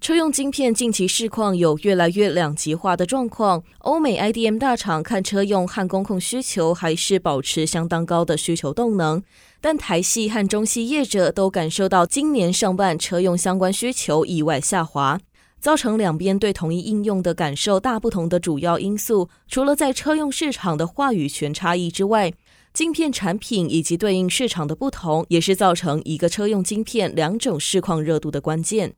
车用晶片近期市况有越来越两极化的状况，欧美 IDM 大厂看车用和工控需求还是保持相当高的需求动能，但台系和中系业者都感受到今年上半车用相关需求意外下滑，造成两边对同一应用的感受大不同的主要因素，除了在车用市场的话语权差异之外，晶片产品以及对应市场的不同，也是造成一个车用晶片两种市况热度的关键。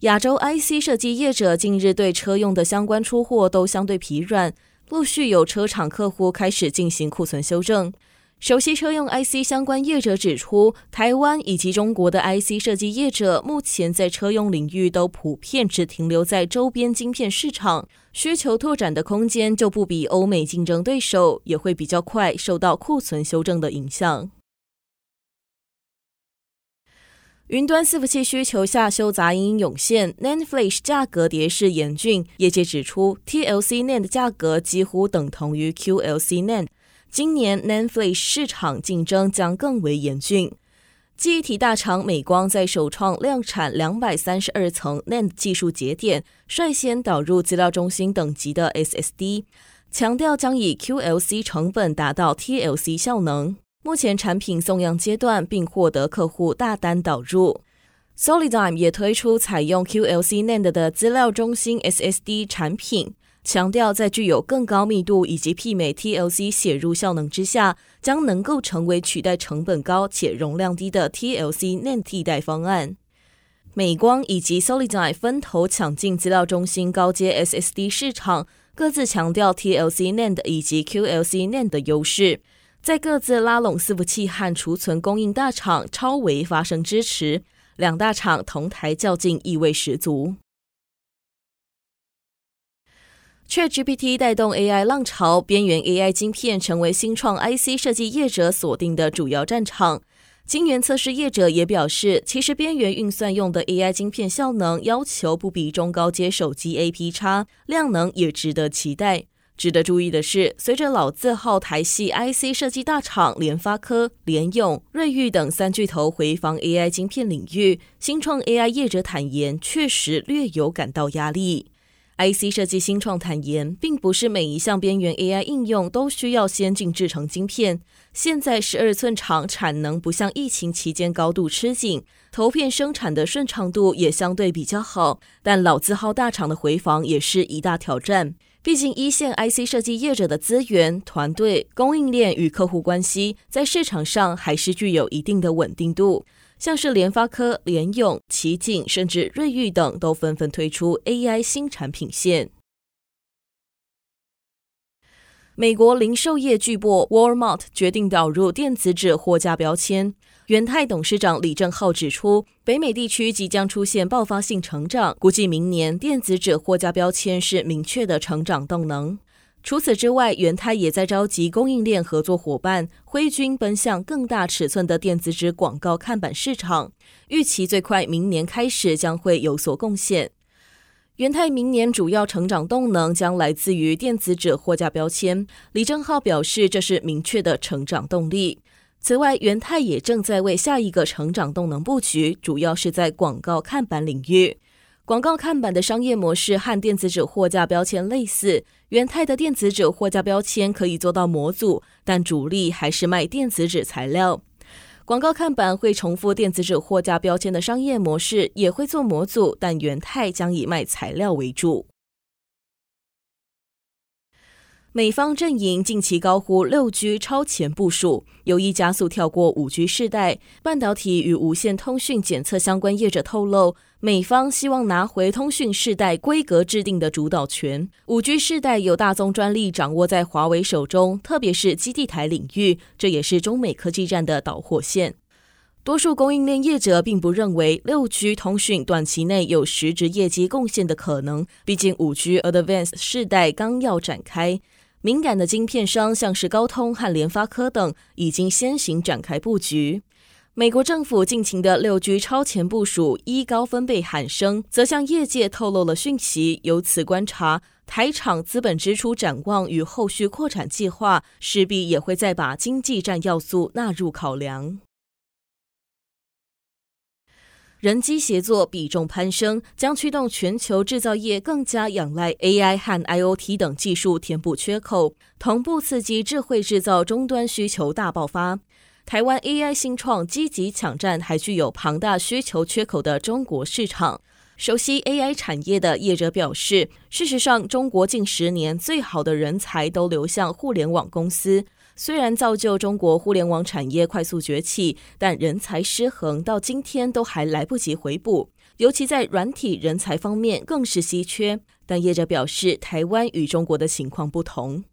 亚洲 IC 设计业者近日对车用的相关出货都相对疲软，陆续有车厂客户开始进行库存修正。熟悉车用 IC 相关业者指出，台湾以及中国的 IC 设计业者目前在车用领域都普遍只停留在周边晶片市场，需求拓展的空间就不比欧美竞争对手，也会比较快受到库存修正的影响。云端伺服器需求下修杂音涌现，NAND Flash 价格跌势严峻。业界指出，TLC NAND 价格几乎等同于 QLC NAND，今年 NAND Flash 市场竞争将更为严峻。记忆体大厂美光在首创量产两百三十二层 NAND 技术节点，率先导入资料中心等级的 SSD，强调将以 QLC 成本达到 TLC 效能。目前产品送样阶段，并获得客户大单导入。Solidigm 也推出采用 QLC NAND 的资料中心 SSD 产品，强调在具有更高密度以及媲美 TLC 写入效能之下，将能够成为取代成本高且容量低的 TLC NAND 替代方案。美光以及 Solidigm 分头抢进资料中心高阶 SSD 市场，各自强调 TLC NAND 以及 QLC NAND 的优势。在各自拉拢伺服器和储存供应大厂超微发声支持，两大厂同台较劲意味十足。ChatGPT 带动 AI 浪潮，边缘 AI 晶片成为新创 IC 设计业者锁定的主要战场。晶圆测试业者也表示，其实边缘运算用的 AI 晶片效能要求不比中高阶手机 AP 差，量能也值得期待。值得注意的是，随着老字号台系 IC 设计大厂联发科、联咏、瑞昱等三巨头回防 AI 晶片领域，新创 AI 业者坦言，确实略有感到压力。IC 设计新创坦言，并不是每一项边缘 AI 应用都需要先进制成晶片。现在十二寸厂产能不像疫情期间高度吃紧，投片生产的顺畅度也相对比较好，但老字号大厂的回防也是一大挑战。毕竟，一线 IC 设计业者的资源、团队、供应链与客户关系，在市场上还是具有一定的稳定度。像是联发科、联咏、奇景，甚至瑞昱等，都纷纷推出 AI 新产品线。美国零售业巨擘 Walmart 决定导入电子纸货架标签。元泰董事长李正浩指出，北美地区即将出现爆发性成长，估计明年电子纸货架标签是明确的成长动能。除此之外，元泰也在召集供应链合作伙伴，挥军奔向更大尺寸的电子纸广告看板市场，预期最快明年开始将会有所贡献。元泰明年主要成长动能将来自于电子纸货架标签。李正浩表示，这是明确的成长动力。此外，元泰也正在为下一个成长动能布局，主要是在广告看板领域。广告看板的商业模式和电子纸货架标签类似。元泰的电子纸货架标签可以做到模组，但主力还是卖电子纸材料。广告看板会重复电子纸货架标签的商业模式，也会做模组，但元泰将以卖材料为主。美方阵营近期高呼六 G 超前部署，有意加速跳过五 G 世代。半导体与无线通讯检测相关业者透露，美方希望拿回通讯世代规格制定的主导权。五 G 世代有大宗专利掌握在华为手中，特别是基地台领域，这也是中美科技战的导火线。多数供应链业者并不认为六 G 通讯短期内有实质业绩贡献的可能，毕竟五 G Advanced 世代刚要展开。敏感的晶片商，像是高通和联发科等，已经先行展开布局。美国政府近期的六 G 超前部署，一高分贝喊声，则向业界透露了讯息。由此观察，台厂资本支出展望与后续扩产计划，势必也会再把经济战要素纳入考量。人机协作比重攀升，将驱动全球制造业更加仰赖 AI 和 IoT 等技术填补缺口，同步刺激智慧制造终端需求大爆发。台湾 AI 新创积极抢占还具有庞大需求缺口的中国市场。熟悉 AI 产业的业者表示，事实上，中国近十年最好的人才都流向互联网公司。虽然造就中国互联网产业快速崛起，但人才失衡到今天都还来不及回补，尤其在软体人才方面更是稀缺。但业者表示，台湾与中国的情况不同。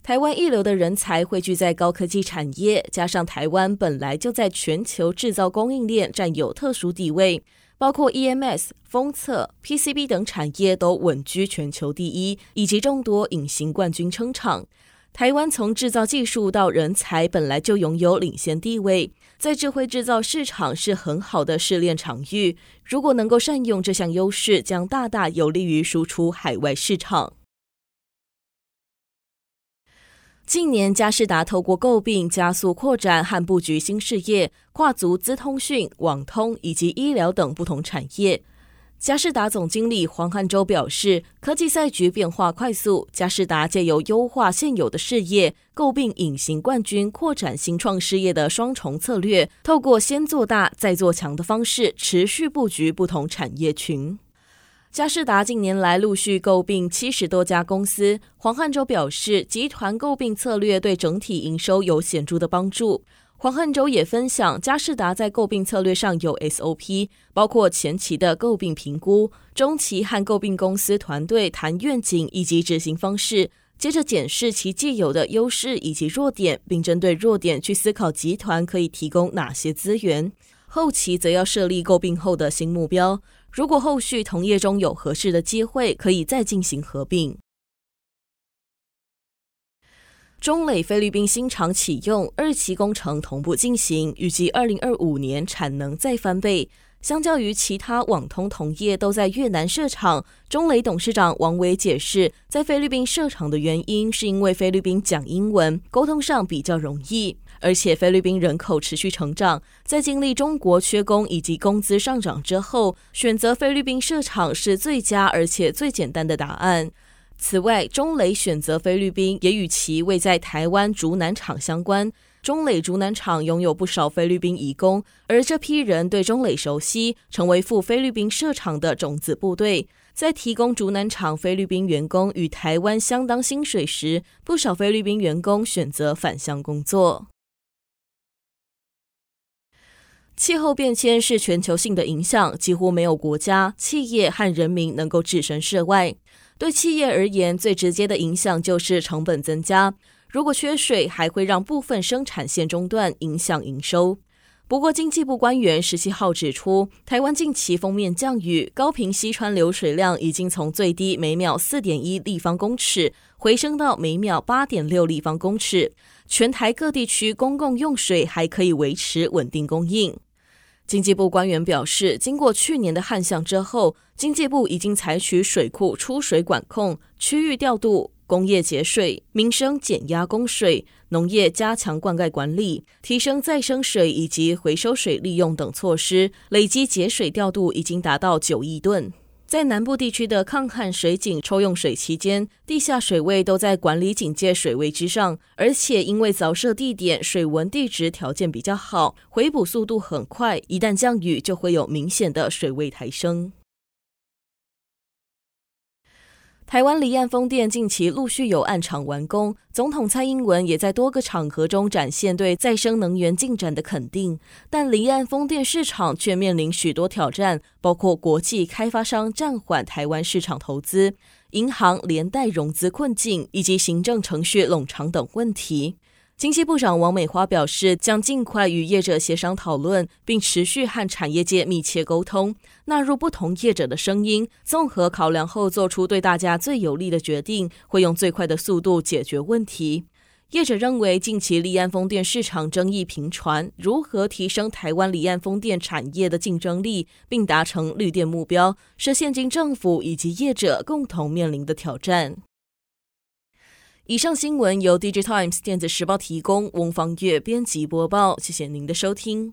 台湾一流的人才汇聚在高科技产业，加上台湾本来就在全球制造供应链占有特殊地位，包括 EMS、封测、PCB 等产业都稳居全球第一，以及众多隐形冠军撑场。台湾从制造技术到人才本来就拥有领先地位，在智慧制造市场是很好的试炼场域。如果能够善用这项优势，将大大有利于输出海外市场。近年，嘉士达透过购并加速扩展和布局新事业，跨足资通讯、网通以及医疗等不同产业。嘉士达总经理黄汉洲表示，科技赛局变化快速，嘉士达借由优化现有的事业，购并隐形冠军，扩展新创事业的双重策略，透过先做大再做强的方式，持续布局不同产业群。嘉士达近年来陆续购并七十多家公司。黄汉洲表示，集团购并策略对整体营收有显著的帮助。黄汉洲也分享，佳士达在购并策略上有 SOP，包括前期的购并评估，中期和购并公司团队谈愿景以及执行方式，接着检视其既有的优势以及弱点，并针对弱点去思考集团可以提供哪些资源。后期则要设立购并后的新目标。如果后续同业中有合适的机会，可以再进行合并。中磊菲律宾新厂启用，二期工程同步进行，预计二零二五年产能再翻倍。相较于其他网通同业都在越南设厂，中磊董事长王伟解释，在菲律宾设厂的原因是因为菲律宾讲英文，沟通上比较容易。而且菲律宾人口持续成长，在经历中国缺工以及工资上涨之后，选择菲律宾设厂是最佳而且最简单的答案。此外，中磊选择菲律宾也与其位在台湾竹南厂相关。中磊竹南厂拥有不少菲律宾移工，而这批人对中磊熟悉，成为赴菲律宾设厂的种子部队。在提供竹南厂菲律宾员工与台湾相当薪水时，不少菲律宾员工选择返乡工作。气候变迁是全球性的影响，几乎没有国家、企业和人民能够置身事外。对企业而言，最直接的影响就是成本增加。如果缺水，还会让部分生产线中断，影响营收。不过，经济部官员十七号指出，台湾近期锋面降雨，高屏溪川流水量已经从最低每秒四点一立方公尺，回升到每秒八点六立方公尺。全台各地区公共用水还可以维持稳定供应。经济部官员表示，经过去年的旱象之后，经济部已经采取水库出水管控、区域调度、工业节水、民生减压供水、农业加强灌溉管理、提升再生水以及回收水利用等措施，累计节水调度已经达到九亿吨。在南部地区的抗旱水井抽用水期间，地下水位都在管理警戒水位之上，而且因为凿设地点水文地质条件比较好，回补速度很快，一旦降雨就会有明显的水位抬升。台湾离岸风电近期陆续有岸场完工，总统蔡英文也在多个场合中展现对再生能源进展的肯定。但离岸风电市场却面临许多挑战，包括国际开发商暂缓台湾市场投资、银行连带融资困境以及行政程序冗长等问题。经济部长王美花表示，将尽快与业者协商讨论，并持续和产业界密切沟通，纳入不同业者的声音，综合考量后做出对大家最有利的决定。会用最快的速度解决问题。业者认为，近期离岸风电市场争议频传，如何提升台湾离岸风电产业的竞争力，并达成绿电目标，是现今政府以及业者共同面临的挑战。以上新闻由 DJ Times 电子时报提供，翁方月编辑播报，谢谢您的收听。